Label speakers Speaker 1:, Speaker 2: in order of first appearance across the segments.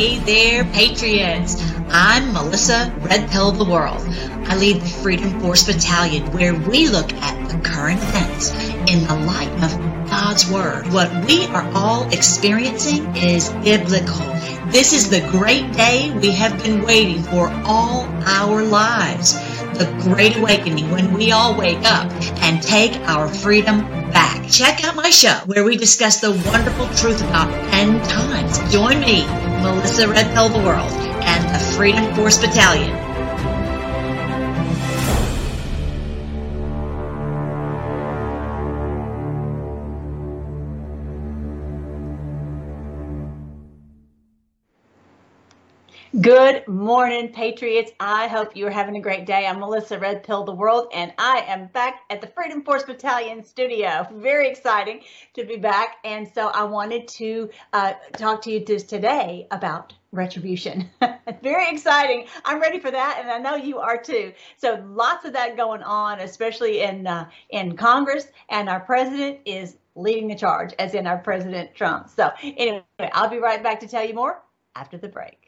Speaker 1: Hey there, Patriots! I'm Melissa Red Pill of the World. I lead the Freedom Force Battalion where we look at the current events in the light of God's Word. What we are all experiencing is biblical. This is the great day we have been waiting for all our lives. The Great Awakening when we all wake up and take our freedom back. Check out my show where we discuss the wonderful truth about end times. Join me, Melissa Red Pill the World, and the Freedom Force Battalion.
Speaker 2: Good morning, Patriots. I hope you're having a great day. I'm Melissa Red Pill the World, and I am back at the Freedom Force Battalion studio. Very exciting to be back. And so I wanted to uh, talk to you just today about retribution. Very exciting. I'm ready for that, and I know you are too. So lots of that going on, especially in uh, in Congress, and our president is leading the charge, as in our President Trump. So anyway, I'll be right back to tell you more after the break.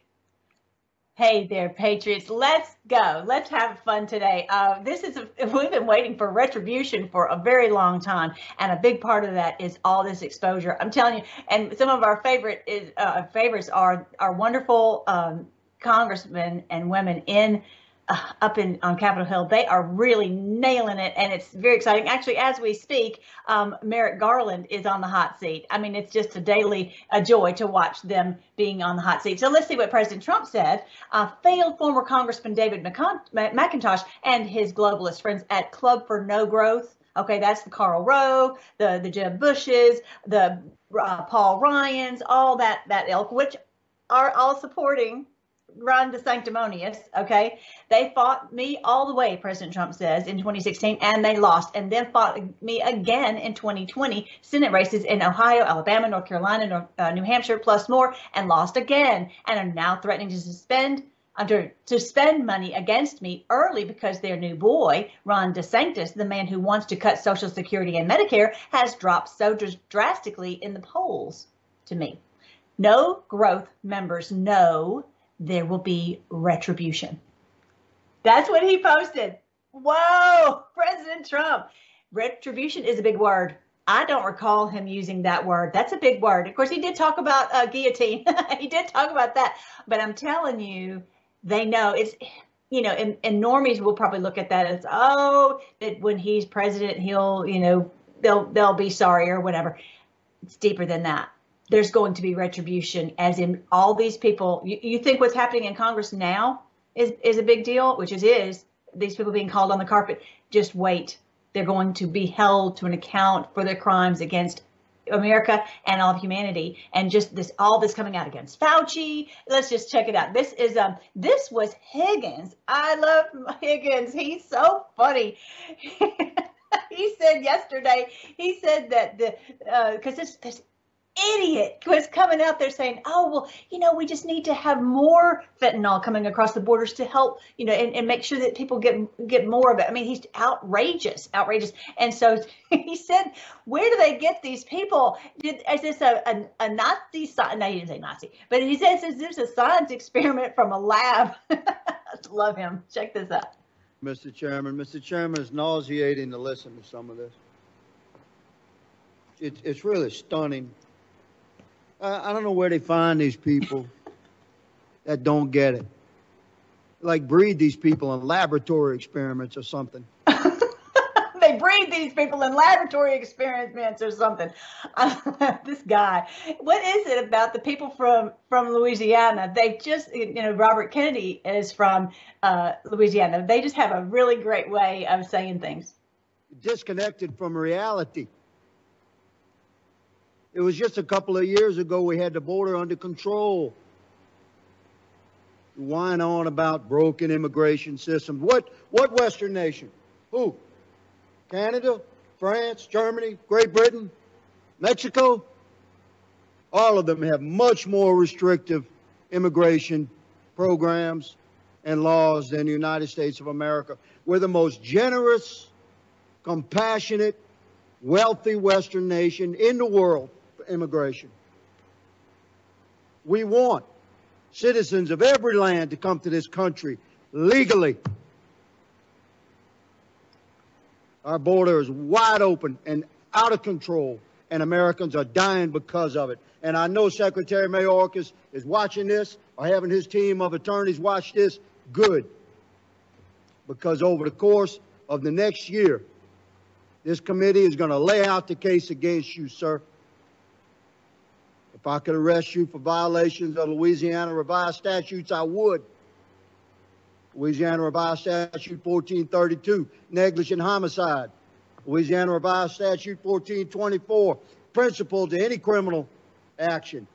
Speaker 2: Hey there, Patriots. Let's go. Let's have fun today. Uh, this is, a, we've been waiting for retribution for a very long time. And a big part of that is all this exposure. I'm telling you, and some of our favorite is, uh, favorites are our wonderful um, congressmen and women in up in on Capitol Hill. They are really nailing it, and it's very exciting. Actually, as we speak, um, Merrick Garland is on the hot seat. I mean, it's just a daily a joy to watch them being on the hot seat. So let's see what President Trump said. Uh, failed former Congressman David McIntosh and his globalist friends at Club for No Growth. Okay, that's the Karl Rove, the the Jeb Bushes, the uh, Paul Ryans, all that that ilk, which are all supporting Ron DeSanctimonious, okay? They fought me all the way, President Trump says, in 2016, and they lost, and then fought me again in 2020, Senate races in Ohio, Alabama, North Carolina, North, uh, New Hampshire, plus more, and lost again, and are now threatening to suspend under to spend money against me early because their new boy, Ron DeSantis, the man who wants to cut Social Security and Medicare, has dropped so drastically in the polls to me. No growth members know there will be retribution. That's what he posted. Whoa, President Trump. Retribution is a big word. I don't recall him using that word. That's a big word. Of course, he did talk about uh, guillotine. he did talk about that. But I'm telling you, they know it's, you know, and, and normies will probably look at that as, oh, that when he's president, he'll, you know, they'll they'll be sorry or whatever. It's deeper than that there's going to be retribution, as in all these people. You, you think what's happening in Congress now is, is a big deal, which is, is these people being called on the carpet. Just wait. They're going to be held to an account for their crimes against America and all of humanity, and just this all this coming out against Fauci. Let's just check it out. This is um this was Higgins. I love Higgins. He's so funny. he said yesterday. He said that the because uh, this this idiot was coming out there saying, "Oh, well, you know, we just need to have more fentanyl coming across the borders to help, you know, and, and make sure that people get get more of it." I mean, he's outrageous, outrageous. And so he said, "Where do they get these people? Did, is this a, a, a Nazi? No, he didn't say Nazi, but he says is this a science experiment from a lab?" Love him. Check this out.
Speaker 3: Mr. Chairman, Mr. Chairman, it's nauseating to listen to some of this. It, it's really stunning I don't know where they find these people that don't get it. Like breed these people in laboratory experiments or something.
Speaker 2: they breed these people in laboratory experiments or something. This guy, what is it about the people from from Louisiana? They just, you know, Robert Kennedy is from uh, Louisiana. They just have a really great way of saying things.
Speaker 3: Disconnected from reality. It was just a couple of years ago we had the border under control. Whine on about broken immigration systems. What what Western nation? Who? Canada, France, Germany, Great Britain, Mexico? All of them have much more restrictive immigration programs and laws than the United States of America. We're the most generous, compassionate, wealthy Western nation in the world immigration. We want citizens of every land to come to this country legally. Our border is wide open and out of control, and Americans are dying because of it. And I know Secretary Mayorkas is watching this or having his team of attorneys watch this. Good. Because over the course of the next year, this committee is going to lay out the case against you, sir. If I could arrest you for violations of Louisiana revised statutes, I would. Louisiana Revised Statute 1432, negligent homicide. Louisiana Revised Statute 1424, principal to any criminal action.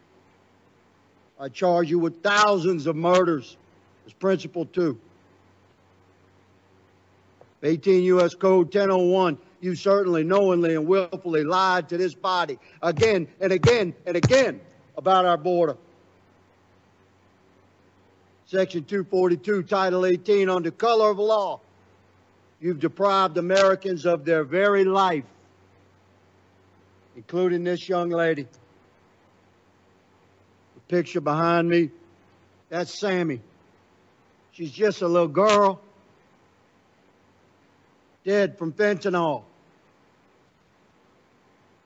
Speaker 3: I charge you with thousands of murders as principal two. 18 U.S. Code 1001, you certainly knowingly and willfully lied to this body again and again and again about our border. Section 242, Title 18, under color of law, you've deprived Americans of their very life, including this young lady. The picture behind me, that's Sammy. She's just a little girl, dead from fentanyl.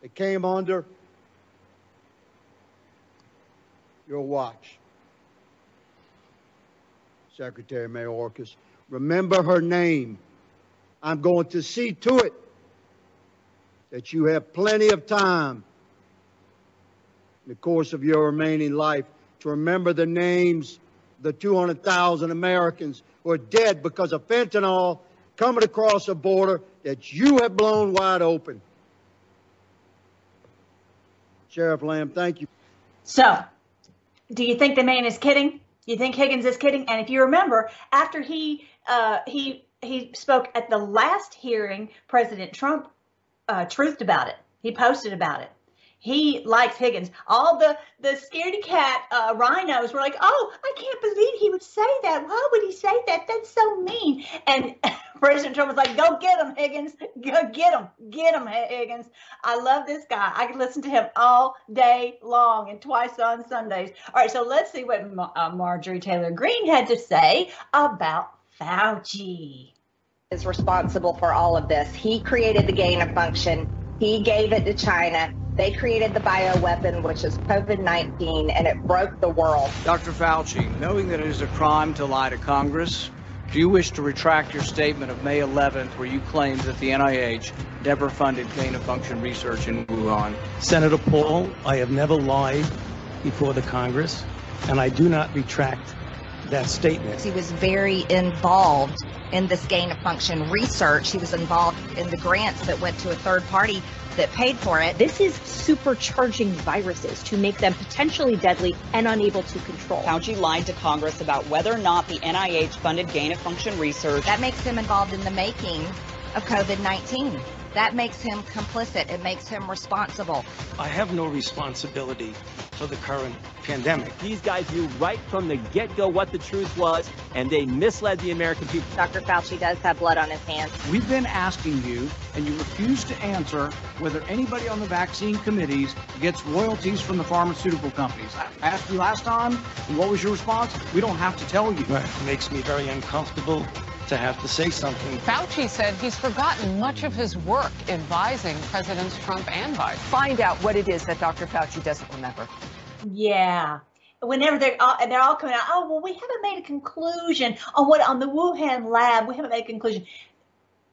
Speaker 3: It came under your watch. Secretary Mayorkas. Remember her name. I'm going to see to it that you have plenty of time in the course of your remaining life to remember the names of the 200,000 Americans who are dead because of fentanyl coming across a border that you have blown wide open. Sheriff Lamb, thank you.
Speaker 2: So, do you think the man is kidding? You think Higgins is kidding? And if you remember, after he uh, he he spoke at the last hearing, President Trump uh, truthed about it. He posted about it. He likes Higgins. All the the scaredy cat uh, RINOs were like, "Oh, I can't believe he would say that. Why would he say that? That's so mean." And President Trump was like, "Go get him, Higgins. Go get him. Get him, Higgins." I love this guy. I could listen to him all day long and twice on Sundays. All right, so let's see what uh, Marjorie Taylor Greene had to say about Fauci.
Speaker 4: Is responsible for all of this. He created the gain of function. He gave it to China they created the bioweapon, which is COVID 19, and it broke the world.
Speaker 5: Dr. Fauci, knowing that it is a crime to lie to Congress, do you wish to retract your statement of May 11th where you claimed that the NIH never funded gain of function research in Wuhan?
Speaker 6: Senator Paul, I have never lied before the Congress, and I do not retract that statement.
Speaker 4: He was very involved in this gain of function research. He was involved in the grants that went to a third party that paid for it.
Speaker 7: This is supercharging viruses to make them potentially deadly and unable to control.
Speaker 8: Fauci lied to Congress about whether or not the NIH funded gain of function research.
Speaker 4: That makes him involved in the making of COVID 19. That makes him complicit. It makes him responsible.
Speaker 6: I have no responsibility for the current pandemic.
Speaker 9: These guys knew right from the get go what the truth was, and they misled the American people.
Speaker 4: Dr. Fauci does have blood on his hands.
Speaker 5: We've been asking you, and you refuse to answer whether anybody on the vaccine committees gets royalties from the pharmaceutical companies. I asked you last time, and what was your response? We don't have to tell you.
Speaker 6: Right. It makes me very uncomfortable to have to say something.
Speaker 10: Fauci said he's forgotten much of his work advising Presidents Trump and Biden. Find out what it is that Dr. Fauci doesn't remember.
Speaker 2: Yeah. Whenever they're all, and they're all coming out, oh well, we haven't made a conclusion on what on the Wuhan lab. We haven't made a conclusion.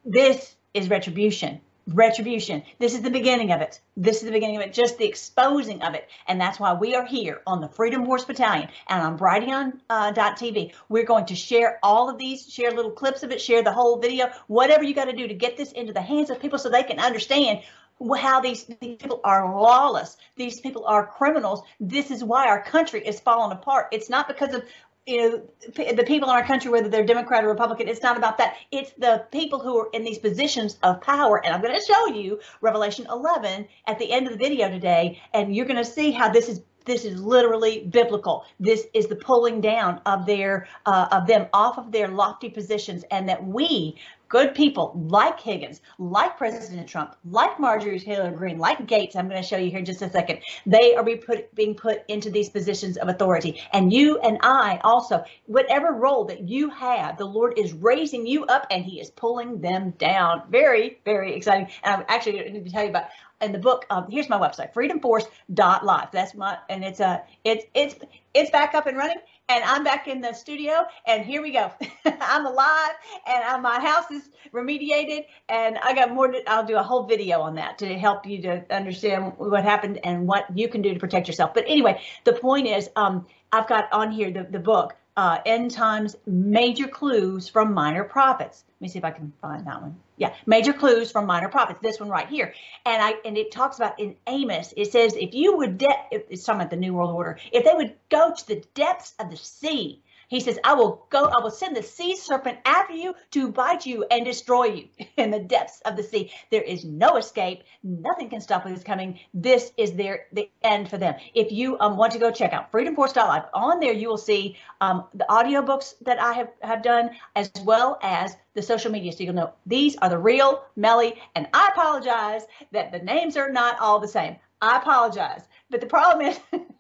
Speaker 2: This is retribution retribution. This is the beginning of it. This is the beginning of it, just the exposing of it. And that's why we are here on the Freedom Force Battalion and on Brighteon.tv. Uh, We're going to share all of these, share little clips of it, share the whole video, whatever you got to do to get this into the hands of people so they can understand how these, these people are lawless. These people are criminals. This is why our country is falling apart. It's not because of you know the people in our country whether they're democrat or republican it's not about that. It's the people who are in these positions of power. And i'm going to show you revelation 11 at the end of the video today and you're going to see how this is this is literally biblical. This is the pulling down of their uh, of them off of their lofty positions and that we good people like Higgins, like President Trump, like Marjorie Taylor Greene, like Gaetz, I'm going to show you here in just a second. They are be put, being put into these positions of authority. And you and I also, whatever role that you have, the Lord is raising you up and he is pulling them down. Very, very exciting. And I'm actually going to tell you about in the book um, here's my website freedomforce.live that's my and it's a it's it's it's back up and running and i'm back in the studio and here we go. I'm alive and my house is remediated and i got more to, i'll do a whole video on that to help you to understand what happened and what you can do to protect yourself. But anyway the point is um, i've got on here the, the book uh, end times major clues from minor prophets. Let me see if i can find that one yeah, major clues from minor prophets. This one right here, and I and it talks about in Amos. It says if you would, de- it's talking about the New World Order. If they would go to the depths of the sea he says, I will go, I will send the sea serpent after you to bite you and destroy you in the depths of the sea. There is no escape. Nothing can stop what is coming. This is their the end for them. If you um, want to go check out freedomforce.live, on there you will see um, the audiobooks that I have, have done as well as the social media. So you'll know these are the real Melly. And I apologize that the names are not all the same. I apologize. But the problem is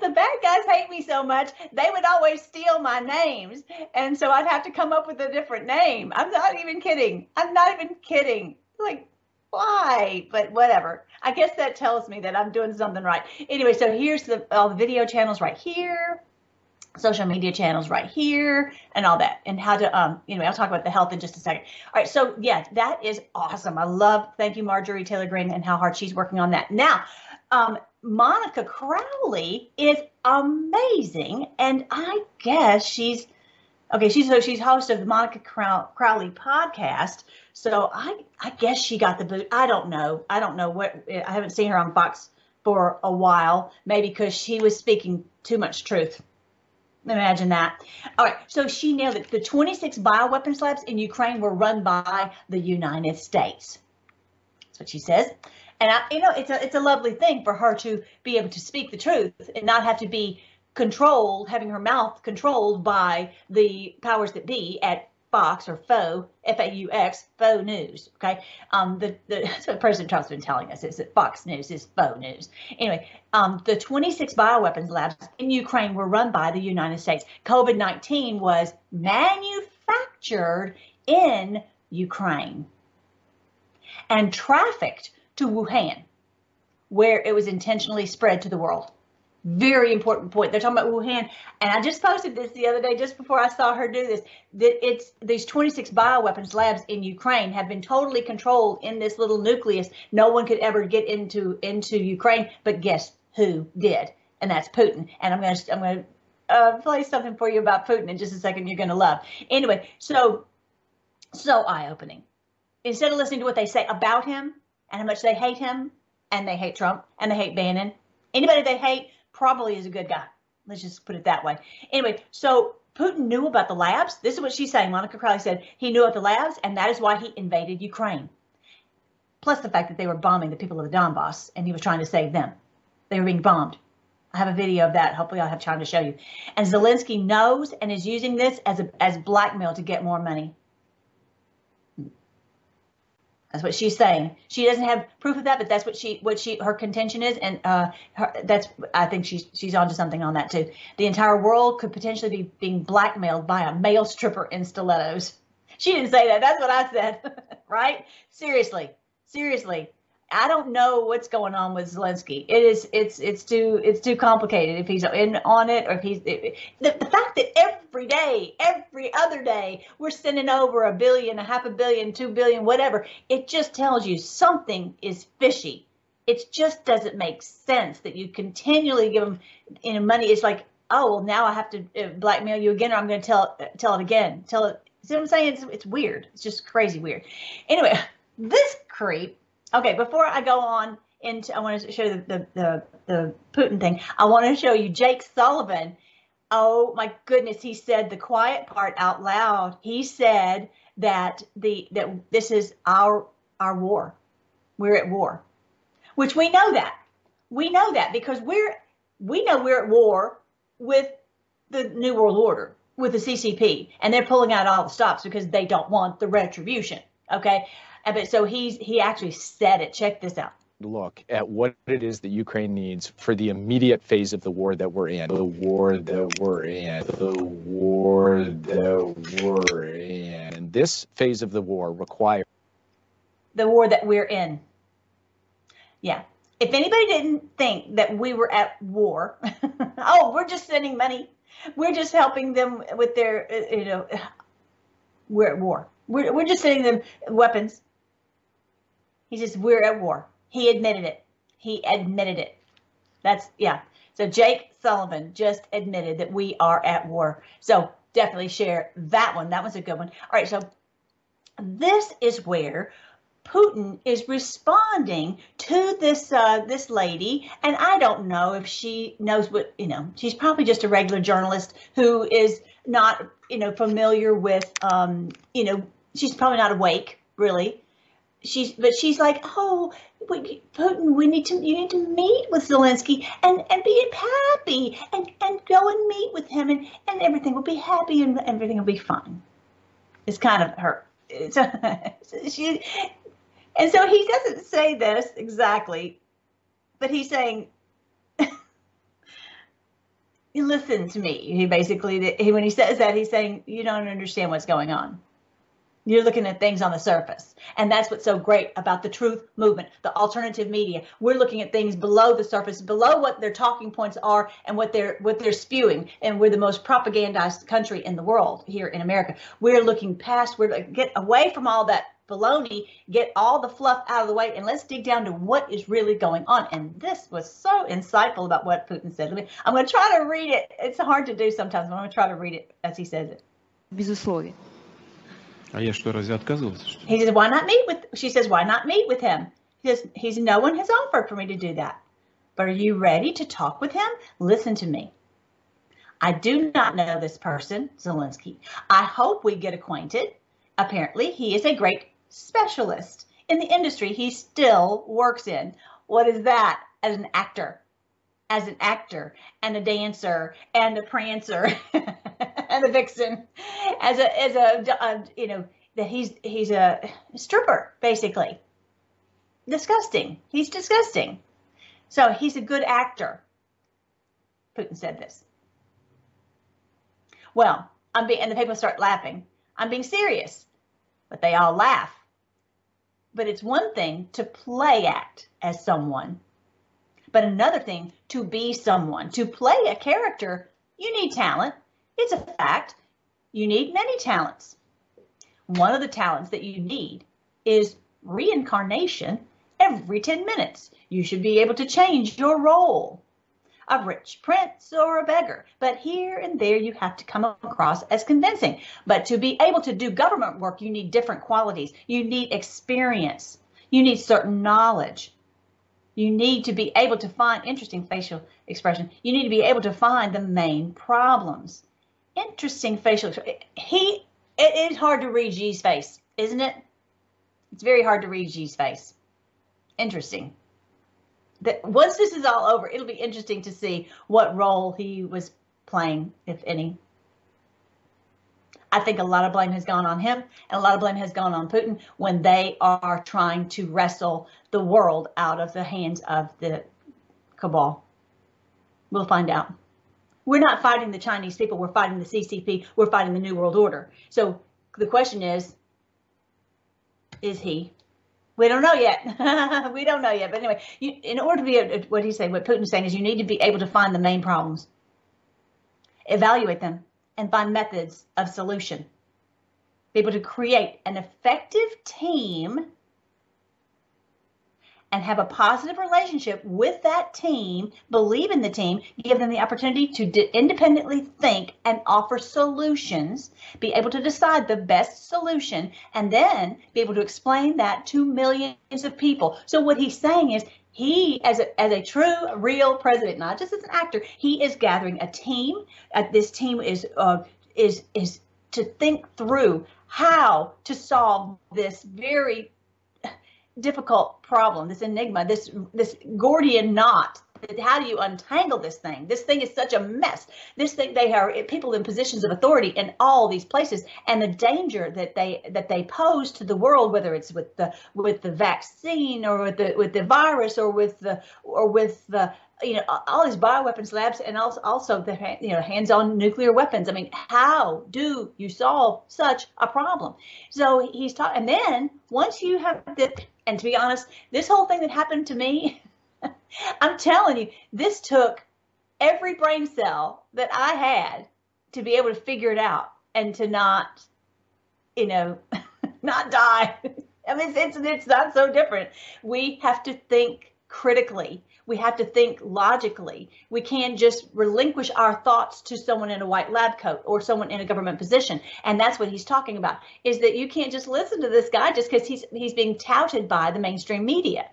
Speaker 2: the bad guys hate me so much, they would always steal my names. And so I'd have to come up with a different name. I'm not even kidding. I'm not even kidding. Like, why? But whatever. I guess that tells me that I'm doing something right. Anyway, so here's the all the video channels right here social media channels right here and all that and how to um anyway i'll talk about the health in just a second all right so yeah that is awesome i love thank you marjorie taylor greene and how hard she's working on that now um Monica Crowley is amazing, and I guess she's okay. She's so she's host of the Monica Crowley podcast. So I I guess she got the boot. I don't know. I don't know what. I haven't seen her on Fox for a while. Maybe because she was speaking too much truth. Imagine that. All right, so she nailed it. The 26 bioweapons labs in Ukraine were run by the United States. That's what she says. And I, you know, it's a it's a lovely thing for her to be able to speak the truth and not have to be controlled, having her mouth controlled by the powers that be at Fox or FO, F-A-U-X, FO News. Okay, um, the the that's what President Trump's been telling us is that Fox News is FO News. Anyway, um, the 26 bioweapons labs in Ukraine were run by the United States. COVID-19 was manufactured in Ukraine and trafficked to Wuhan, where it was intentionally spread to the world. Very important point. They're talking about Wuhan, and I just posted this the other day, just before I saw her do this. That it's these 26 bioweapons labs in Ukraine have been totally controlled in this little nucleus. No one could ever get into into Ukraine, but guess who did? And that's Putin. And I'm gonna I'm gonna uh, play something for you about Putin in just a second. You're gonna love. Anyway, so so eye opening. Instead of listening to what they say about him, and how much they hate him and they hate Trump and they hate Bannon. Anybody they hate probably is a good guy. Let's just put it that way. Anyway, so Putin knew about the labs. This is what she's saying. Monica Crowley said he knew about the labs, and that is why he invaded Ukraine. Plus the fact that they were bombing the people of the Donbass, and he was trying to save them. They were being bombed. I have a video of that. Hopefully, I'll have time to show you. And Zelensky knows and is using this as a, as blackmail to get more money. That's what she's saying. She doesn't have proof of that, but that's what she what she her contention is, and uh, her, that's I think she's she's onto something on that too. The entire world could potentially be being blackmailed by a male stripper in stilettos. She didn't say that. That's what I said, right? Seriously, seriously. I don't know what's going on with Zelensky. It is it's it's too it's too complicated if he's in on it or if he's it, the, the fact that every day, every other day, we're sending over a billion, a half a billion, two billion, whatever. It just tells you something is fishy. It just doesn't make sense that you continually give them you know money. It's like oh well now I have to uh, blackmail you again or I'm going to tell tell it again. Tell it. See what I'm saying? It's, it's weird. It's just crazy weird. Anyway, this creep Okay, before I go on into, I want to show you the, the, the, Putin thing. I want to show you Jake Sullivan. Oh my goodness, he said the quiet part out loud. He said that the that this is our our war. We're at war. Which we know that. We know that because we're we know we're at war with the New World Order. with the CCP, and they're pulling out all the stops because they don't want the retribution. Okay, but so he's he actually said it. Check this out
Speaker 11: look at what it is that Ukraine needs for the immediate phase of the war that we're in. The war that we're in. The war that we're in. And this phase of the war requires
Speaker 2: the war that we're in. Yeah. If anybody didn't think that we were at war, oh, we're just sending money. We're just helping them with their, uh, you know, we're at war. We're, we're just sending them weapons. He says, we're at war. He admitted it. He admitted it. That's, yeah. So Jake Sullivan just admitted that we are at war. So definitely share that one. That was a good one. All right. So this is where Putin is responding to this uh, this lady, and I don't know if she knows what you know. She's probably just a regular journalist who is not you know familiar with um, you know. She's probably not awake really. She's but she's like, oh, Putin, we need to you need to meet with Zelensky and and be happy and and go and meet with him and and everything will be happy and everything will be fine. It's kind of her. It's she and so he doesn't say this exactly, but he's saying, listen to me. He basically, he, when he says that, he's saying, you don't understand what's going on. You're looking at things on the surface. And that's what's so great about the truth movement, the alternative media. We're looking at things below the surface, below what their talking points are and what they're what they're spewing. And we're the most propagandized country in the world here in America. We're looking past, we're like, get away from all that baloney, get all the fluff out of the way, and let's dig down to what is really going on. And this was so insightful about what Putin said. me, I'm going to try to read it. It's hard to do sometimes, but I'm going to try to read it as he says it.
Speaker 12: Безусловно. А я что, разве отказывался? Что?
Speaker 2: He says, why not meet with, she says, why not meet with him? He says, he's, no one has offered for me to do that. But are you ready to talk with him? Listen to me. I do not know this person, Zelensky. I hope we get acquainted. Apparently, he is a great specialist in the industry he still works in. What is that as an actor? As an actor and a dancer and a prancer and a vixen, as a as a, a you know that he's he's a stripper basically. Disgusting. He's disgusting. So he's a good actor. Putin said this. Well, I'm being, and the people start laughing. I'm being serious, but they all laugh but it's one thing to play act as someone, but another thing to be someone. To play a character, you need talent. It's a fact. You need many talents. One of the talents that you need is reincarnation every 10 minutes. You should be able to change your role a rich prince or a beggar. But here and there, you have to come across as convincing. But to be able to do government work, you need different qualities. You need experience. You need certain knowledge. You need to be able to find interesting facial expression. You need to be able to find the main problems. Interesting facial. He. It is hard to read G's face, isn't it? It's very hard to read G's face. Interesting that once this is all over, it'll be interesting to see what role he was playing, if any. I think a lot of blame has gone on him and a lot of blame has gone on Putin when they are trying to wrestle the world out of the hands of the cabal. We'll find out. We're not fighting the Chinese people. We're fighting the CCP. We're fighting the New World Order. So the question is, is he we don't know yet. we don't know yet. But anyway, you, in order to be a, what he's saying, what Putin's saying is you need to be able to find the main problems, evaluate them, and find methods of solution. Be able to create an effective team and have a positive relationship with that team, believe in the team, give them the opportunity to independently think and offer solutions, be able to decide the best solution, and then be able to explain that to millions of people. So, what he's saying is, he, as a, as a true, real president, not just as an actor, he is gathering a team. Uh, this team is uh, is is to think through how to solve this very difficult problem, this enigma, this this Gordian knot how do you untangle this thing? This thing is such a mess. This thing they are people in positions of authority in all these places, and the danger that they that they pose to the world, whether it's with the with the vaccine or with the with the virus or with the or with the you know all these bioweapons labs and also also the you know hands-on nuclear weapons i mean how do you solve such a problem so he's talking and then once you have the and to be honest this whole thing that happened to me i'm telling you this took every brain cell that i had to be able to figure it out and to not you know not die i mean it's, it's it's not so different we have to think critically we have to think logically. We can't just relinquish our thoughts to someone in a white lab coat or someone in a government position. And that's what he's talking about is that you can't just listen to this guy just because he's he's being touted by the mainstream media.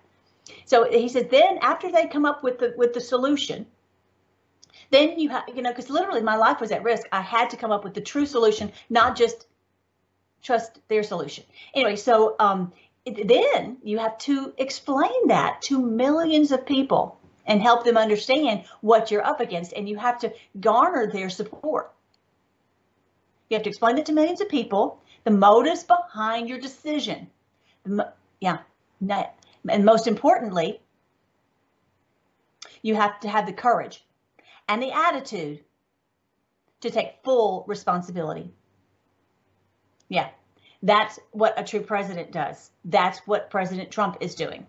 Speaker 2: So he says then after they come up with the with the solution, then you have you know because literally my life was at risk. I had to come up with the true solution, not just trust their solution. Anyway, so um, then you have to explain that to millions of people and help them understand what you're up against and you have to garner their support you have to explain it to millions of people the motives behind your decision yeah and most importantly you have to have the courage and the attitude to take full responsibility yeah that's what a true president does. That's what President Trump is doing.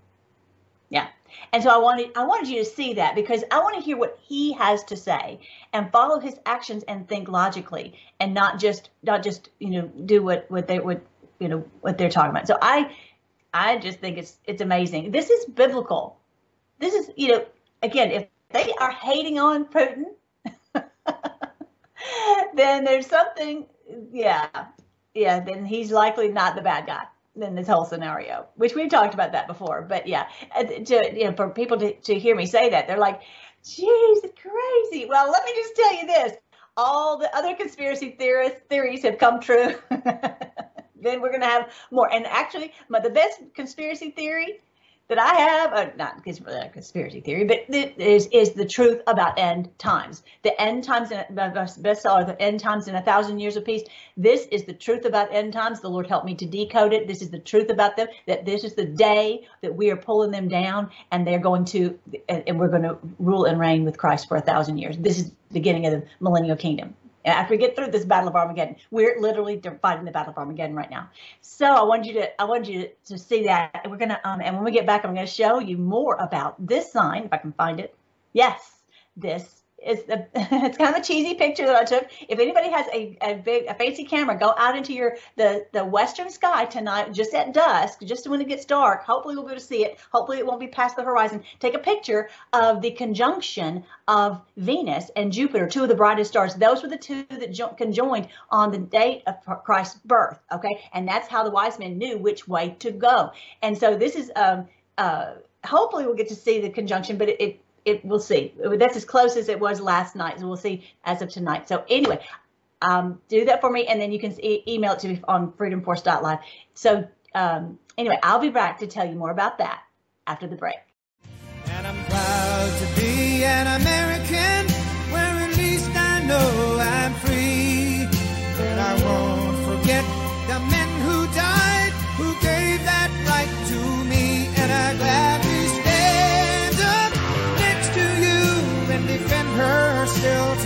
Speaker 2: Yeah. And so I wanted I wanted you to see that because I want to hear what he has to say and follow his actions and think logically and not just not just, you know, do what what they would, you know, what they're talking about. So I I just think it's it's amazing. This is biblical. This is, you know, again, if they are hating on Putin, then there's something yeah, yeah, then he's likely not the bad guy in this whole scenario, which we've talked about that before. But yeah, uh, to, you know, for people to, to hear me say that, they're like, geez, crazy. Well, let me just tell you this. All the other conspiracy theorists theories have come true. then we're going to have more. And actually, my, the best conspiracy theory that I have, uh, not a conspiracy theory, but is is the truth about end times. The end times in bestseller, the end times in a thousand years of peace. This is the truth about end times. The Lord helped me to decode it. This is the truth about them. That this is the day that we are pulling them down, and they're going to, and we're going to rule and reign with Christ for a thousand years. This is the beginning of the millennial kingdom after we get through this battle of Armageddon, we're literally fighting the battle of Armageddon right now. So I want you to I want you to, see that. And We're gonna um, and when we get back, I'm gonna show you more about this sign if I can find it. Yes, this it's a, it's kind of a cheesy picture that I took. If anybody has a, a big a fancy camera, go out into your the the western sky tonight, just at dusk, just when it gets dark. Hopefully we'll be able to see it. Hopefully it won't be past the horizon. Take a picture of the conjunction of Venus and Jupiter, two of the brightest stars. Those were the two that jo- conjoined on the date of Christ's birth. Okay, and that's how the wise men knew which way to go. And so this is um uh hopefully we'll get to see the conjunction, but it, it it we'll see. That's as close as it was last night. So we'll see as of tonight. So anyway, um, do that for me, and then you can e- email it to me on freedomforce.live. So um, anyway, I'll be back to tell you more about that after the break.
Speaker 13: And I'm proud to be an American, where at least I know I'm free. But I won't forget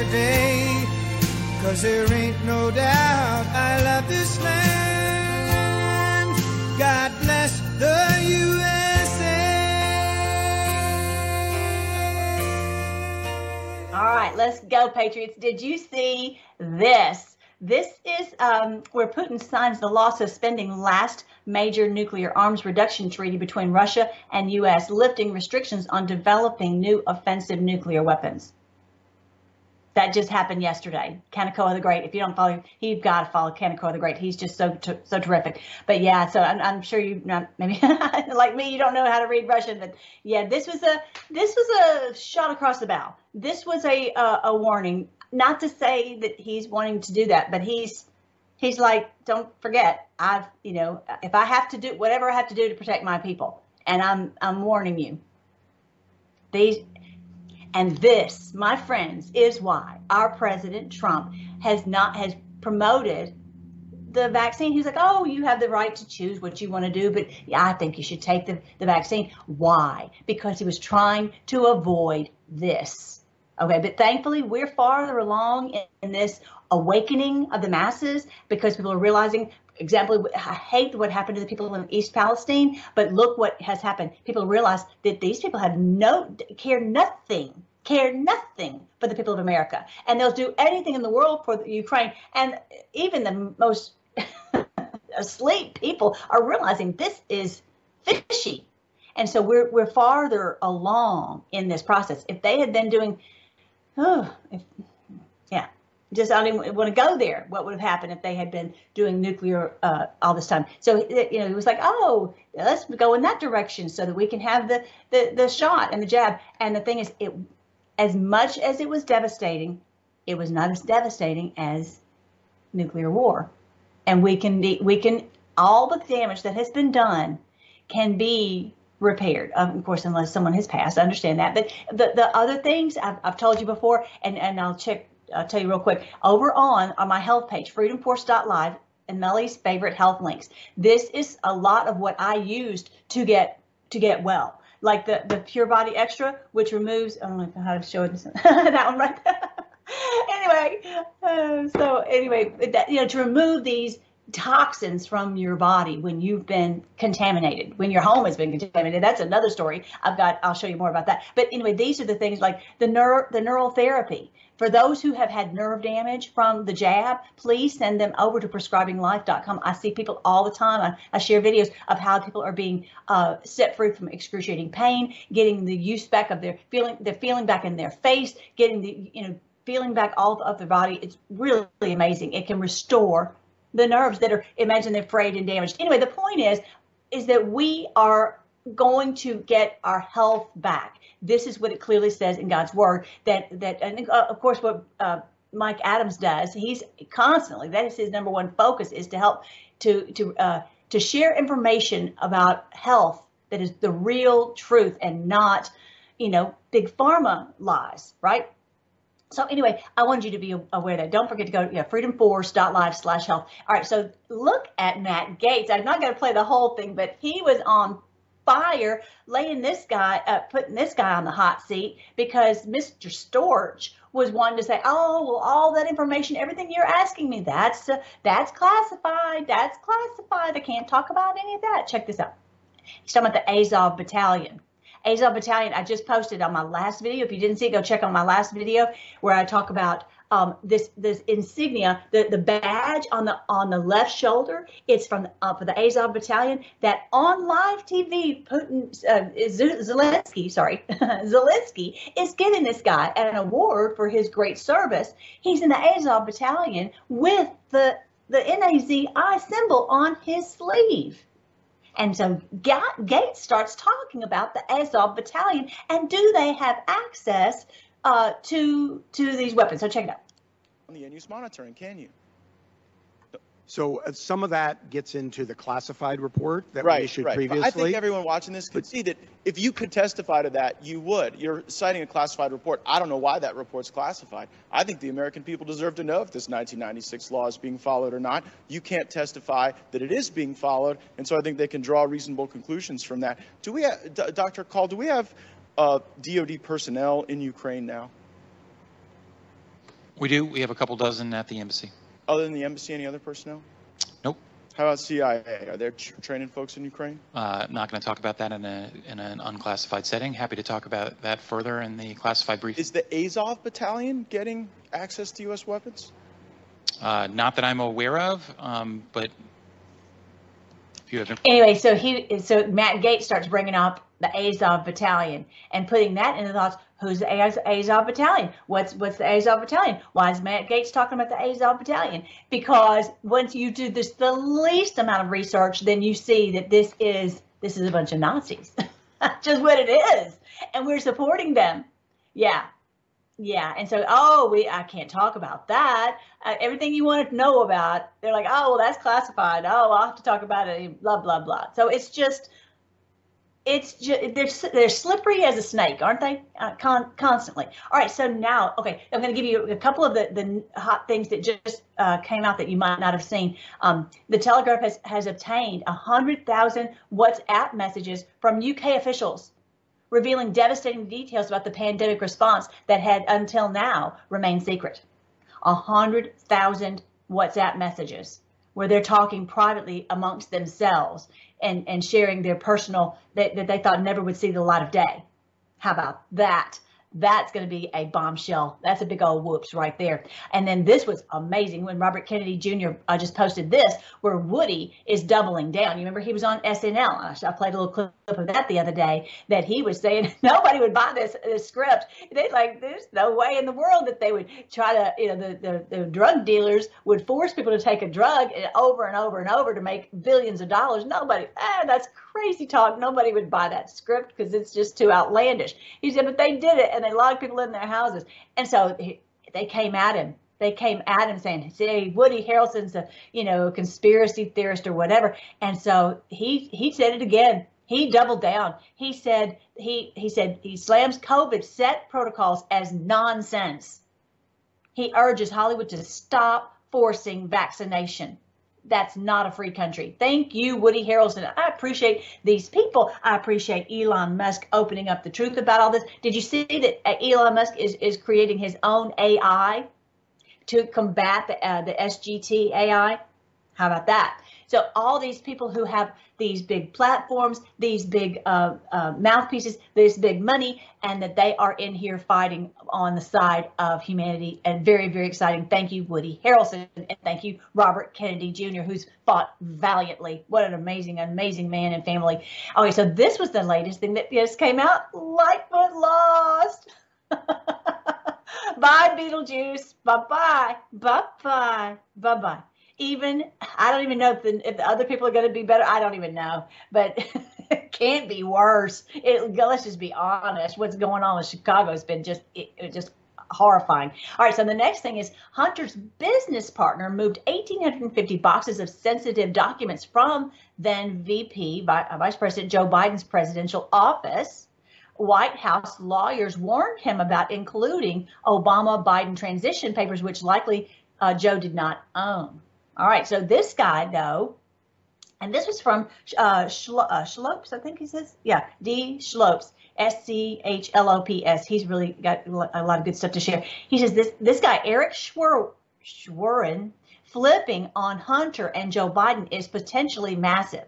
Speaker 13: today. Cause there ain't no doubt I love this land. God bless the USA.
Speaker 2: All right, let's go, Patriots. Did you see this? This is um, where Putin signs the law suspending last major nuclear arms reduction treaty between Russia and U.S., lifting restrictions on developing new offensive nuclear weapons that just happened yesterday. Kanekoa the Great. If you don't follow, you've got to follow Kanekoa the Great. He's just so so terrific. But yeah, so I'm, I'm sure you not maybe like me, you don't know how to read Russian, but yeah, this was a this was a shot across the bow. This was a a, a warning. Not to say that he's wanting to do that, but he's he's like, don't forget, I've you know, if I have to do whatever I have to do to protect my people, and I'm I'm warning you. These And this, my friends, is why our President Trump has not has promoted the vaccine. He's like, oh, you have the right to choose what you want to do, but yeah, I think you should take the, the vaccine. Why? Because he was trying to avoid this. Okay, but thankfully we're farther along in, in this awakening of the masses because people are realizing example, I hate what happened to the people in East Palestine, but look what has happened. People realize that these people have no care nothing, care nothing for the people of America, and they'll do anything in the world for the Ukraine. And even the most asleep people are realizing this is fishy. And so we're we're farther along in this process. If they had been doing, oh, if, yeah, just I didn't want to go there. What would have happened if they had been doing nuclear uh, all this time? So you know, it was like, oh, let's go in that direction so that we can have the the the shot and the jab. And the thing is, it as much as it was devastating, it was not as devastating as nuclear war. And we can we can all the damage that has been done can be repaired. Of course, unless someone has passed, I understand that. But the, the other things I've, I've told you before, and, and I'll check, I'll tell you real quick, over on, on my health page, freedomforce.live, and Melly's favorite health links. This is a lot of what I used to get to get well. Like the, the Pure Body Extra, which removes, I don't know how to show it, that one right there. anyway, uh, so anyway, that, you know, to remove these toxins from your body when you've been contaminated, when your home has been contaminated. That's another story. I've got, I'll show you more about that. But anyway, these are the things like the nerve, the neural therapy. For those who have had nerve damage from the jab, please send them over to prescribinglife.com. I see people all the time. I, I share videos of how people are being uh, set free from excruciating pain, getting the use back of their feeling, the feeling back in their face, getting the, you know, feeling back all of their body. It's really amazing. It can restore the nerves that are imagine they're frayed and damaged. Anyway, the point is is that we are going to get our health back. This is what it clearly says in God's word. That that and uh, of course what uh, Mike Adams does. He's constantly that is his number one focus is to help to to uh, to share information about health that is the real truth and not you know big pharma lies, right? So anyway, I wanted you to be aware that. Don't forget to go to yeah, freedomforce.live slash health. All right, so look at Matt Gaetz. I'm not going to play the whole thing, but he was on fire laying this guy, uh, putting this guy on the hot seat because Mr. Storch was wanting to say, oh, well, all that information, everything you're asking me, that's uh, that's classified. That's classified. I can't talk about any of that. Check this out. He's talking about the Azov Battalion. Azov Battalion, I just posted on my last video. If you didn't see it, go check on my last video where I talk about um, this this insignia, the, the badge on the on the left shoulder. It's from uh, for the Azov Battalion. That on live TV, Putin uh, Zelensky, sorry, Zelensky is giving this guy an award for his great service. He's in the Azov Battalion with the the NAZI symbol on his sleeve. And so Gaetz starts talking about the Azov battalion and do they have access uh, to to these weapons? So check it out.
Speaker 14: On the end-use monitoring, can you?
Speaker 15: So uh, some of that gets into the classified report that
Speaker 14: right,
Speaker 15: we issued
Speaker 14: right.
Speaker 15: previously.
Speaker 14: But I think everyone watching this could see that if you could testify to that, you would. You're citing a classified report. I don't know why that report's classified. I think the American people deserve to know if this 1996 law is being followed or not. You can't testify that it is being followed, and so I think they can draw reasonable conclusions from that. Do we, have, Dr. Kahl, do we have uh, DoD personnel in Ukraine now?
Speaker 16: We do. We have a couple dozen at the embassy.
Speaker 14: Other than the embassy, any other personnel?
Speaker 16: Nope.
Speaker 14: How about CIA? Are there tr- training folks in Ukraine?
Speaker 16: Uh, not going to talk about that in a in an unclassified setting. Happy to talk about that further in the classified brief.
Speaker 14: Is the Azov battalion getting access to U.S. weapons?
Speaker 16: Uh, not that I'm aware of, um, but if you have.
Speaker 2: Anyway, so he so Matt Gaetz starts bringing up the Azov battalion and putting that in the thoughts. Who's the Azov battalion? What's what's the Azov battalion? Why is Matt Gaetz talking about the Azov battalion? Because once you do this the least amount of research, then you see that this is this is a bunch of Nazis. Just what it is. And we're supporting them. Yeah. Yeah. And so, oh, we I can't talk about that. Uh, everything you want to know about, they're like, oh, well, that's classified. Oh, I'll have to talk about it. Blah blah blah. So it's just it's just they're they're slippery as a snake, aren't they? Uh, con- constantly. All right, so now, okay, I'm going to give you a couple of the the hot things that just uh, came out that you might not have seen. Um, the Telegraph has has obtained hundred thousand WhatsApp messages from UK officials revealing devastating details about the pandemic response that had until now remained secret. Hundred thousand WhatsApp messages where they're talking privately amongst themselves and, and sharing their personal that, that they thought never would see the light of day. How about that? That's going to be a bombshell. That's a big old whoops right there. And then this was amazing when Robert Kennedy Jr. Uh, just posted this, where Woody is doubling down. You remember he was on SNL. I played a little clip of that the other day that he was saying nobody would buy this, this script. They like there's no way in the world that they would try to, you know, the, the, the drug dealers would force people to take a drug over and over and over to make billions of dollars. Nobody, ah, that's crazy talk. Nobody would buy that script because it's just too outlandish. He said, but they did it. And lot of people in their houses. And so he, they came at him. They came at him saying, "Say Woody Harrelson's a you know conspiracy theorist or whatever." And so he he said it again. He doubled down. He said he he said he slams COVID set protocols as nonsense. He urges Hollywood to stop forcing vaccination that's not a free country. Thank you, Woody Harrelson. I appreciate these people. I appreciate Elon Musk opening up the truth about all this. Did you see that uh, Elon Musk is, is creating his own AI to combat the, uh, the SGT AI? How about that? So all these people who have these big platforms, these big uh, uh, mouthpieces, this big money, and that they are in here fighting on the side of humanity. And very, very exciting. Thank you, Woody Harrelson, and thank you, Robert Kennedy Jr., who's fought valiantly. What an amazing, amazing man and family. Okay, so this was the latest thing that just came out. Lightfoot lost. Bye, Beetlejuice. Bye bye. Bye bye. Bye bye even I don't even know if the, if the other people are going to be better. I don't even know, but it can't be worse. It, let's just be honest. What's going on with Chicago has been just it, it just horrifying. All right, so the next thing is Hunter's business partner moved 1,850 boxes of sensitive documents from then VP, uh, Vice President Joe Biden's presidential office. White House lawyers warned him about including Obama Biden transition papers, which likely uh, Joe did not own. All right, so this guy though, and this was from uh, Schlo- uh, Schlopes, I think he says, yeah, D. Schlopes, S C H L O P S. He's really got a lot of good stuff to share. He says this this guy Eric Schwer- Schwerin flipping on Hunter and Joe Biden is potentially massive.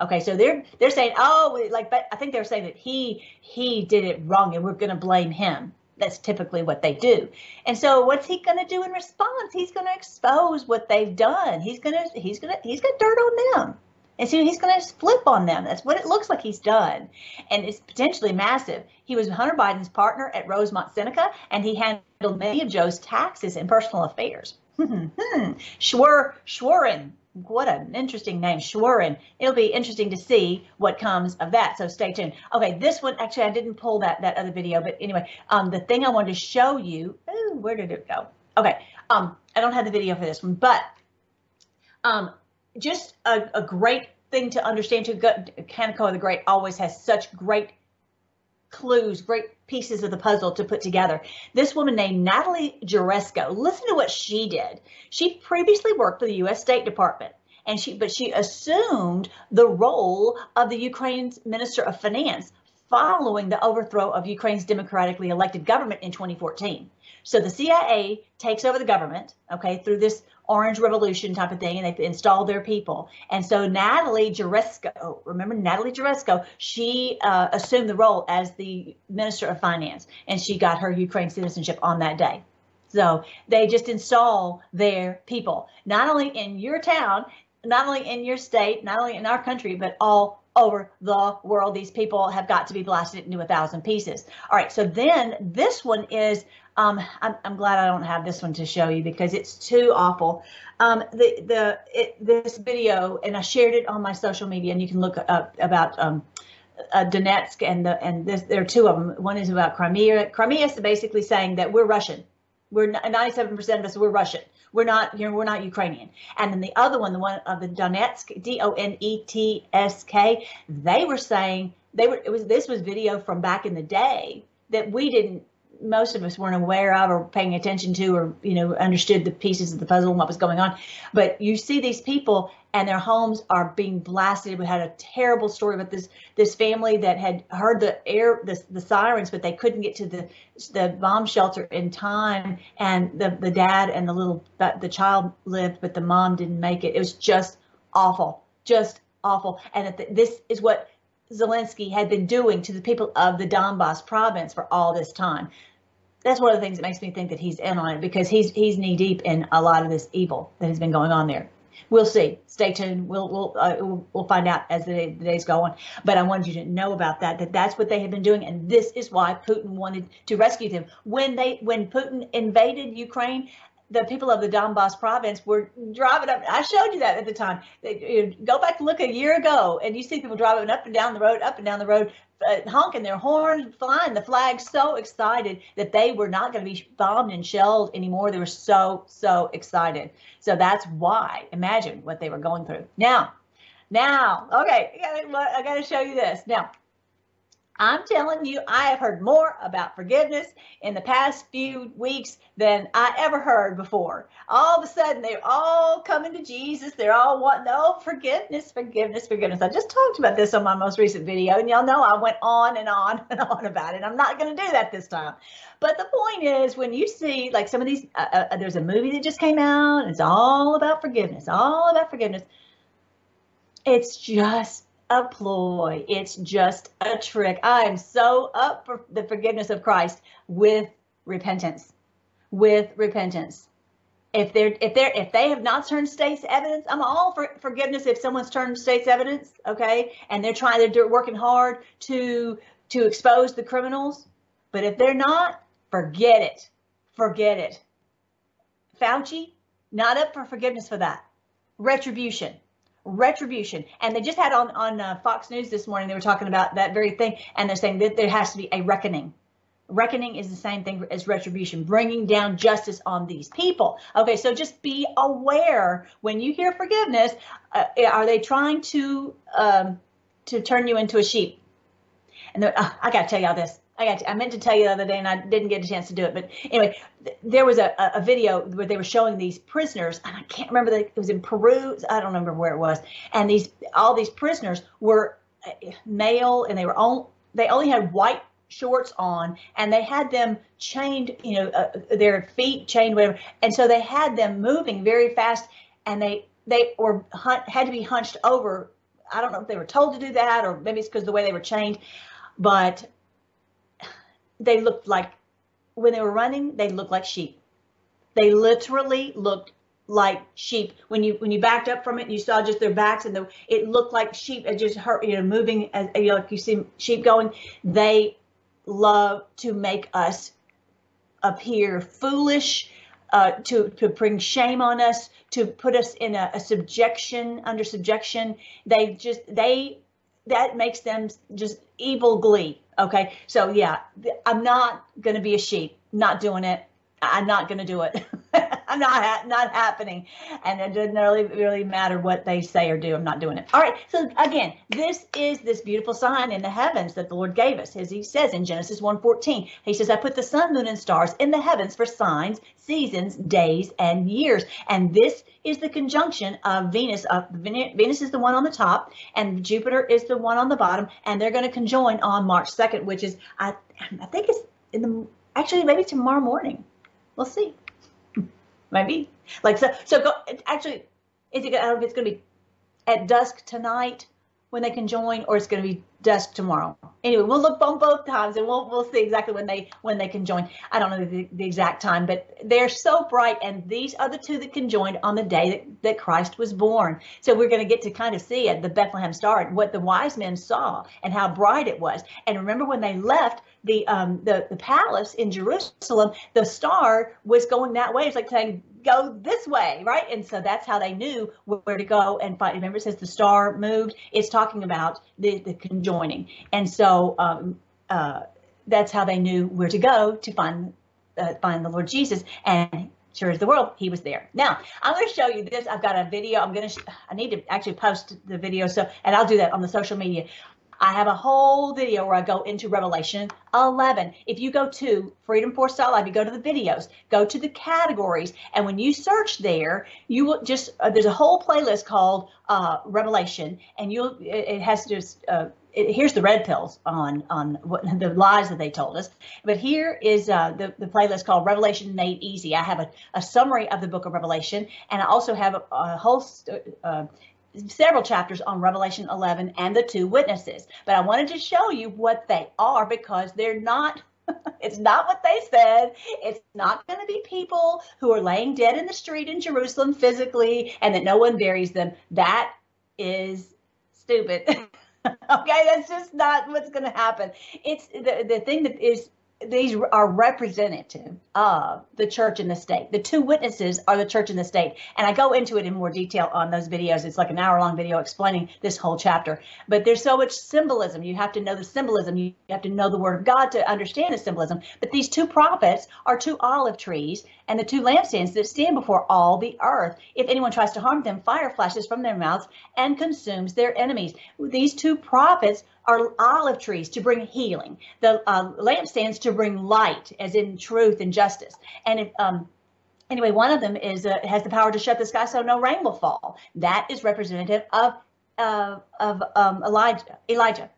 Speaker 2: Okay, so they're they're saying, oh, like, but I think they're saying that he he did it wrong, and we're going to blame him that's typically what they do. And so what's he going to do in response? He's going to expose what they've done. He's going to he's going to he's got dirt on them. And so he's going to flip on them. That's what it looks like he's done. And it's potentially massive. He was Hunter Biden's partner at Rosemont Seneca, and he handled many of Joe's taxes and personal affairs. Hmm, hmm, hmm. Schwer, Schwerin, what an interesting name, Schwerin. It'll be interesting to see what comes of that. So stay tuned. Okay, this one actually I didn't pull that that other video, but anyway, um, the thing I wanted to show you. Ooh, where did it go? Okay, um, I don't have the video for this one, but um, just a, a great thing to understand too. Kanekoa the Great always has such great clues, great pieces of the puzzle to put together. This woman named Natalie Jaresko, listen to what she did. She previously worked for the U.S. State Department. And she, but she assumed the role of the Ukraine's Minister of Finance following the overthrow of Ukraine's democratically elected government in 2014. So the CIA takes over the government, okay, through this Orange Revolution type of thing, and they install their people. And so Natalie Jaresko, remember Natalie Jaresko, she uh, assumed the role as the Minister of Finance, and she got her Ukraine citizenship on that day. So they just install their people, not only in your town, not only in your state, not only in our country, but all over the world. These people have got to be blasted into a thousand pieces. All right, so then this one is um, I'm, I'm, glad I don't have this one to show you because it's too awful. Um, the the it, this video, and I shared it on my social media, and you can look up about um, uh, Donetsk and the and this, there are two of them. One is about Crimea. Crimea is basically saying that we're Russian. We're 97% of us we're Russian. We're not, you know, we're not Ukrainian. And then the other one, the one of the Donetsk, D O N E T S K, they were saying they were. It was this was video from back in the day that we didn't. Most of us weren't aware of or paying attention to, or you know, understood the pieces of the puzzle and what was going on. But you see these people, and their homes are being blasted. We had a terrible story about this this family that had heard the air the, the sirens, but they couldn't get to the the bomb shelter in time, and the the dad and the little the, child lived, but the mom didn't make it. It was just awful, just awful. And that this is what Zelensky had been doing to the people of the Donbass province for all this time. That's one of the things that makes me think that he's in on it because he's he's knee deep in a lot of this evil that has been going on there. We'll see. Stay tuned. We'll we'll uh, we'll, find out as the, day, the days go on. But I wanted you to know about that. That that's what they have been doing, and this is why Putin wanted to rescue them when they when Putin invaded Ukraine the people of the Donbass province were driving up. I showed you that at the time. They, go back and look a year ago, and you see people driving up and down the road, up and down the road, uh, honking their horns, flying the flag, so excited that they were not going to be bombed and shelled anymore. They were so, so excited. So that's why. Imagine what they were going through. Now, now, okay, I got to show you this. Now, I'm telling you, I have heard more about forgiveness in the past few weeks than I ever heard before. All of a sudden, they're all coming to Jesus. They're all wanting, oh, forgiveness, forgiveness, forgiveness. I just talked about this on my most recent video, and y'all know I went on and on and on about it. I'm not going to do that this time. But the point is, when you see like some of these, uh, uh, uh, there's a movie that just came out, it's all about forgiveness, all about forgiveness. It's just a ploy. It's just a trick. I am so up for the forgiveness of Christ with repentance. With repentance. If they're if they're if they have not turned state's evidence, I'm all for forgiveness if someone's turned state's evidence, okay, and they're trying they're working hard to to expose the criminals. But if they're not, forget it. Forget it. Fauci, not up for forgiveness for that. Retribution retribution. And they just had on on uh, Fox News this morning. They were talking about that very thing, and they're saying that there has to be a reckoning. Reckoning is the same thing as retribution, bringing down justice on these people. Okay, so just be aware when you hear forgiveness. Uh, are they trying to um, to turn you into a sheep? And uh, I got to tell y'all this. I got. To, I meant to tell you the other day, and I didn't get a chance to do it. But anyway, th- there was a, a video where they were showing these prisoners, and I can't remember that it was in Peru. I don't remember where it was. And these all these prisoners were uh, male, and they were all they only had white shorts on, and they had them chained, you know, uh, their feet chained, whatever. And so they had them moving very fast, and they they were had to be hunched over. I don't know if they were told to do that, or maybe it's because the way they were chained, but they looked like when they were running, they looked like sheep. They literally looked like sheep. When you when you backed up from it, you saw just their backs, and the, it looked like sheep. It just hurt, you know, moving as you know, like you see sheep going. They love to make us appear foolish, uh, to to bring shame on us, to put us in a, a subjection under subjection. They just they that makes them just evil glee. Okay. So yeah, I'm not going to be a sheep, not doing it. I'm not going to do it. I'm not ha- not happening, and it doesn't really really matter what they say or do. I'm not doing it. All right. So again, this is this beautiful sign in the heavens that the Lord gave us, as He says in Genesis 1:14. He says, "I put the sun, moon, and stars in the heavens for signs, seasons, days, and years." And this is the conjunction of Venus. Of Venus is the one on the top, and Jupiter is the one on the bottom, and they're going to conjoin on March 2nd, which is I I think it's in the actually maybe tomorrow morning. We'll see. Maybe. Like so. So go. Actually, is it? I don't know if it's going to be at dusk tonight when they can join, or it's going to be dusk tomorrow. Anyway, we'll look on both times and we'll we'll see exactly when they when they can join. I don't know the, the exact time, but they're so bright, and these are the two that can join on the day that, that Christ was born. So we're going to get to kind of see at the Bethlehem star what the wise men saw and how bright it was. And remember when they left the um the the palace in Jerusalem, the star was going that way. It's like saying go this way, right? And so that's how they knew where to go and find. Remember, it says the star moved. It's talking about the the conjoining, and so um, uh, that's how they knew where to go to find uh, find the Lord Jesus. And sure as the world, he was there. Now I'm going to show you this. I've got a video. I'm going to. I need to actually post the video. So and I'll do that on the social media. I have a whole video where I go into Revelation 11. If you go to freedomforce.live, you go to the videos, go to the categories, and when you search there, you will just uh, there's a whole playlist called uh, Revelation, and you'll it, it has just uh, it, here's the red pills on on what the lies that they told us. But here is uh, the the playlist called Revelation Made Easy. I have a, a summary of the book of Revelation, and I also have a, a whole. Uh, several chapters on Revelation 11 and the two witnesses. But I wanted to show you what they are because they're not it's not what they said. It's not going to be people who are laying dead in the street in Jerusalem physically and that no one buries them. That is stupid. okay, that's just not what's going to happen. It's the, the thing that is these are representative of the church and the state. The two witnesses are the church and the state. And I go into it in more detail on those videos. It's like an hour long video explaining this whole chapter. But there's so much symbolism. You have to know the symbolism. You have to know the word of God to understand the symbolism. But these two prophets are two olive trees and the two lampstands that stand before all the earth. If anyone tries to harm them, fire flashes from their mouths and consumes their enemies. These two prophets are olive trees to bring healing, the uh, lampstands to bring light, as in truth and justice. And if, um, anyway, one of them is uh, has the power to shut the sky so no rain will fall. That is representative of uh, of um, Elijah. Elijah,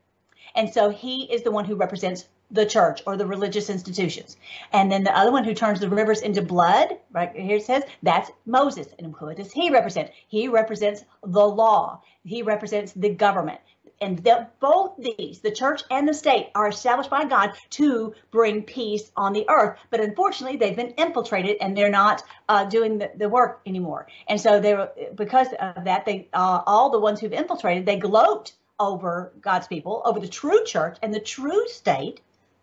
Speaker 2: and so he is the one who represents the church or the religious institutions. And then the other one who turns the rivers into blood, right here it says, that's Moses. And who does he represent? He represents the law. He represents the government and that both these, the church and the state, are established by God to bring peace on the earth. But unfortunately, they've been infiltrated and they're not uh, doing the, the, work anymore. And so they because of that, they uh, all the ones who've infiltrated, they gloat over God's people, over the true church and the true state,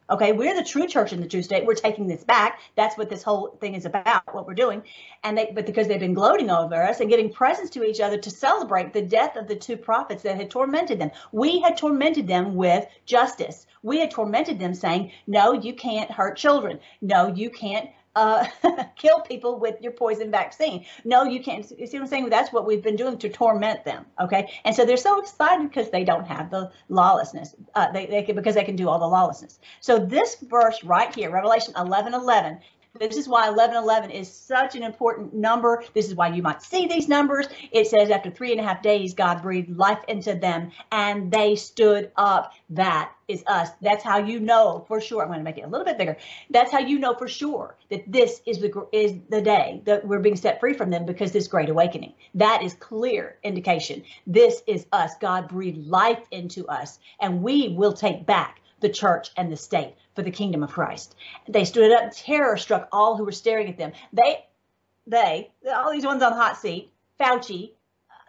Speaker 2: Okay, we're the true church in the true state. We're taking this back. That's what this whole thing is about, what we're doing. And they but because they've been gloating over us and giving presents to each other to celebrate the death of the two prophets that had tormented them. We had tormented them with justice. We had tormented them saying, "No, you can't hurt children. No, you can't uh, kill people with your poison vaccine. No, you can't. You see what I'm saying? That's what we've been doing to torment them. Okay, and so they're so excited because they don't have the lawlessness. Uh, they they can because they can do all the lawlessness. So this verse right here, Revelation 11, 11, this is why 1111 is such an important number. This is why you might see these numbers. It says after three and a half days, God breathed life into them and they stood up. That is us. That's how you know for sure. I'm going to make it a little bit bigger. That's how you know for sure that this is the is the day that we're being set free from them because this great awakening. That is clear indication. This is us. God breathed life into us and we will take back the church and the state for the kingdom of Christ. They stood up, terror struck all who were staring at them. They, they, all these ones on the hot seat, Fauci,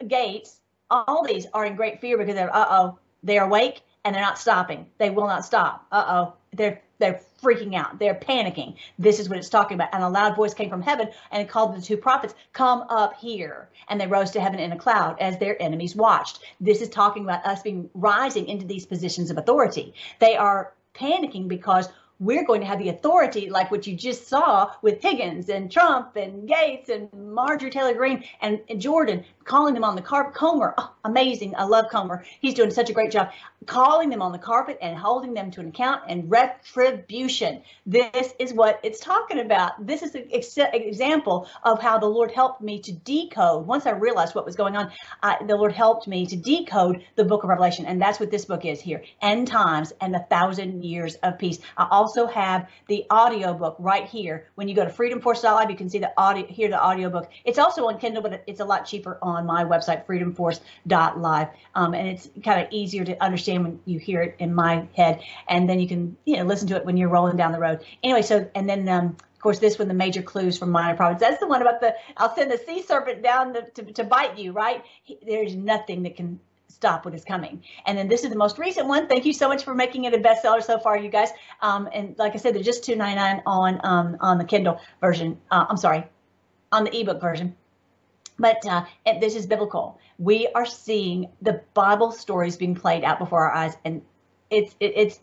Speaker 2: Gates, all these are in great fear because they're, uh oh, they're awake and they're not stopping. They will not stop. Uh oh, they're they're freaking out. They're panicking. This is what it's talking about. And a loud voice came from heaven and it called the two prophets, Come up here. And they rose to heaven in a cloud as their enemies watched. This is talking about us being rising into these positions of authority. They are panicking because we're going to have the authority, like what you just saw with Higgins and Trump and Gates and Marjorie Taylor Greene and, and Jordan, calling them on the carpet. Comer, oh, amazing. I love Comer. He's doing such a great job. Calling them on the carpet and holding them to an account and retribution. This is what it's talking about. This is an ex- example of how the Lord helped me to decode. Once I realized what was going on, uh, the Lord helped me to decode the book of Revelation. And that's what this book is here End Times and the Thousand Years of Peace. I also have the audio book right here. When you go to Freedom Force freedomforce.live, you can see the audio, hear the audio book. It's also on Kindle, but it's a lot cheaper on on my website, freedomforce.live. Um, and it's kind of easier to understand when you hear it in my head. And then you can, you know, listen to it when you're rolling down the road. Anyway, so, and then, um, of course, this one, the major clues from minor prophets. That's the one about the, I'll send the sea serpent down to, to, to bite you, right? He, there's nothing that can stop what is coming. And then this is the most recent one. Thank you so much for making it a bestseller so far, you guys. Um, and like I said, they're just two ninety nine on um, on the Kindle version. Uh, I'm sorry, on the ebook version. But uh, this is biblical. We are seeing the Bible stories being played out before our eyes, and it's it, it's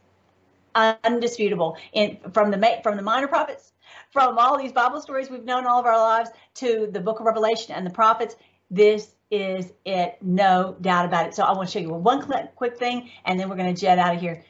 Speaker 2: undisputable. In from the from the minor prophets, from all these Bible stories we've known all of our lives to the Book of Revelation and the prophets, this is it, no doubt about it. So I want to show you one quick thing, and then we're going to jet out of here.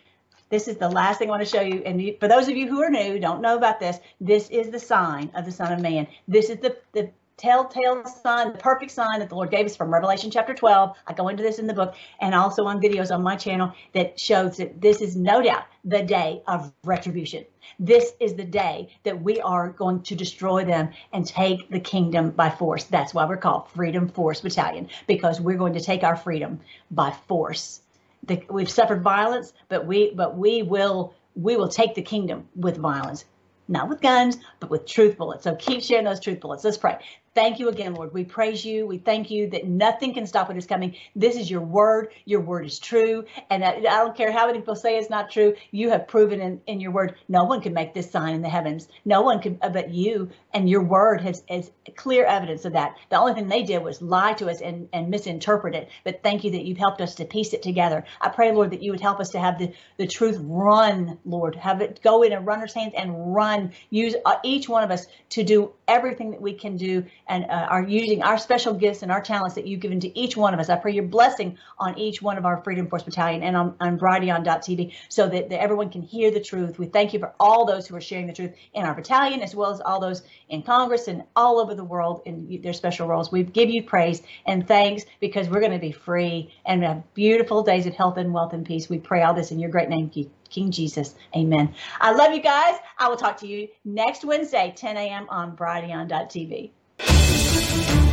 Speaker 2: This is the last thing I want to show you. And for those of you who are new, don't know about this, this is the sign of the Son of Man. This is the, the telltale sign, the perfect sign that the Lord gave us from Revelation chapter 12. I go into this in the book and also on videos on my channel that shows that this is no doubt the day of retribution. This is the day that we are going to destroy them and take the kingdom by force. That's why we're called Freedom Force Battalion, because we're going to take our freedom by force the, we've suffered violence, but we but we will we will take the kingdom with violence, not with guns, but with truth bullets. So keep sharing those truth bullets. Let's pray. Thank you again, Lord. We praise you. We thank you that nothing can stop what is coming. This is your word. Your word is true. And I, I don't care how many people say it's not true. You have proven in, in your word, no one can make this sign in the heavens. No one can, uh, but you and your word has, has clear evidence of that. The only thing they did was lie to us and, and misinterpret it. But thank you that you've helped us to piece it together. I pray, Lord, that you would help us to have the, the truth run, Lord, have it go in a runner's hands and run. Use uh, each one of us to do everything that we can do and uh, are using our special gifts and our talents that you've given to each one of us. I pray your blessing on each one of our Freedom Force Battalion and on, on Brighteon.tv so that, that everyone can hear the truth. We thank you for all those who are sharing the truth in our battalion, as well as all those in Congress and all over the world in their special roles. We give you praise and thanks because we're going to be free and have beautiful days of health and wealth and peace. We pray all this in your great name, King Jesus. Amen. I love you guys. I will talk to you next Wednesday, 10 a.m. on Brighteon.tv.